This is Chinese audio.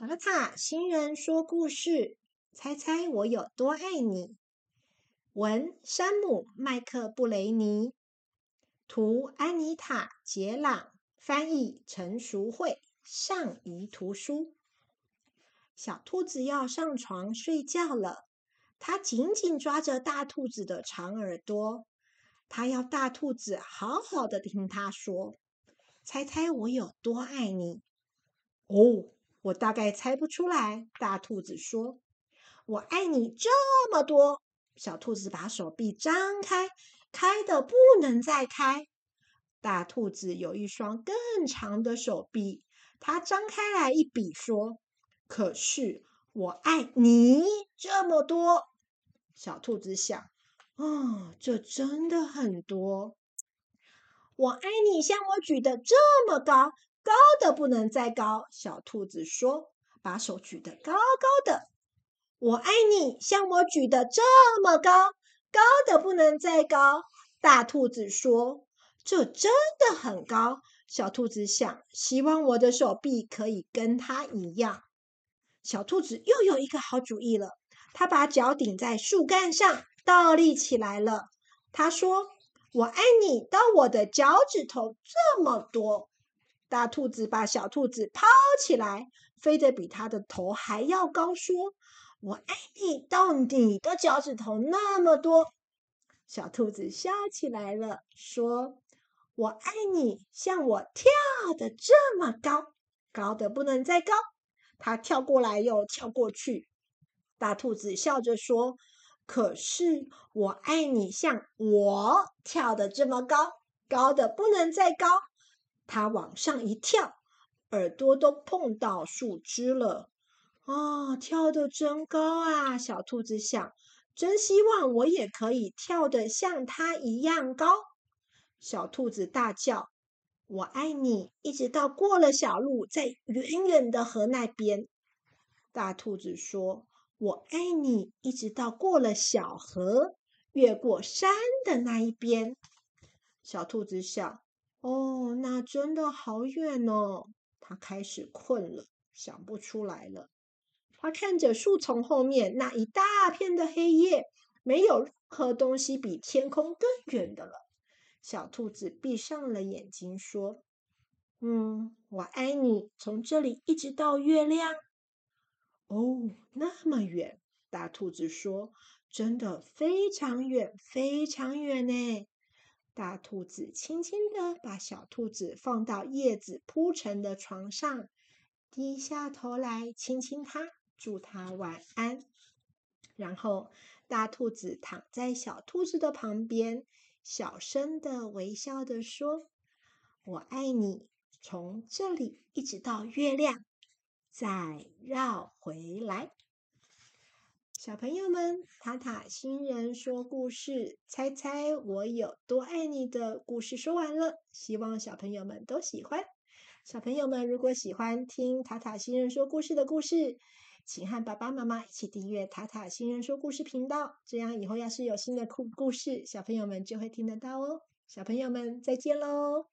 塔塔星人说故事，猜猜我有多爱你？文：山姆·麦克布雷尼，图：安妮塔·杰朗，翻译：陈淑慧，上谊图书。小兔子要上床睡觉了，它紧紧抓着大兔子的长耳朵，它要大兔子好好的听它说：“猜猜我有多爱你？”哦。我大概猜不出来。大兔子说：“我爱你这么多。”小兔子把手臂张开，开的不能再开。大兔子有一双更长的手臂，它张开来一比说：“可是我爱你这么多。”小兔子想：“哦，这真的很多。”我爱你，像我举得这么高。高的不能再高，小兔子说：“把手举得高高的。”我爱你，像我举得这么高，高的不能再高。大兔子说：“这真的很高。”小兔子想：“希望我的手臂可以跟它一样。”小兔子又有一个好主意了，它把脚顶在树干上，倒立起来了。它说：“我爱你到我的脚趾头这么多。”大兔子把小兔子抛起来，飞得比它的头还要高，说：“我爱你到你的脚趾头那么多。”小兔子笑起来了，说：“我爱你像我跳得这么高，高的不能再高。”它跳过来又跳过去。大兔子笑着说：“可是我爱你像我跳得这么高，高的不能再高。”它往上一跳，耳朵都碰到树枝了。哦，跳得真高啊！小兔子想，真希望我也可以跳得像它一样高。小兔子大叫：“我爱你！”一直到过了小路，在远远的河那边。大兔子说：“我爱你！”一直到过了小河，越过山的那一边。小兔子想。哦，那真的好远哦！他开始困了，想不出来了。他看着树丛后面那一大片的黑夜，没有任何东西比天空更远的了。小兔子闭上了眼睛，说：“嗯，我爱你，从这里一直到月亮。”哦，那么远！大兔子说：“真的非常远，非常远呢。”大兔子轻轻地把小兔子放到叶子铺成的床上，低下头来亲亲它，祝它晚安。然后，大兔子躺在小兔子的旁边，小声的微笑的说：“我爱你，从这里一直到月亮，再绕回来。”小朋友们，塔塔星人说故事，猜猜我有多爱你的故事说完了，希望小朋友们都喜欢。小朋友们如果喜欢听塔塔星人说故事的故事，请和爸爸妈妈一起订阅塔塔星人说故事频道，这样以后要是有新的故故事，小朋友们就会听得到哦。小朋友们再见喽。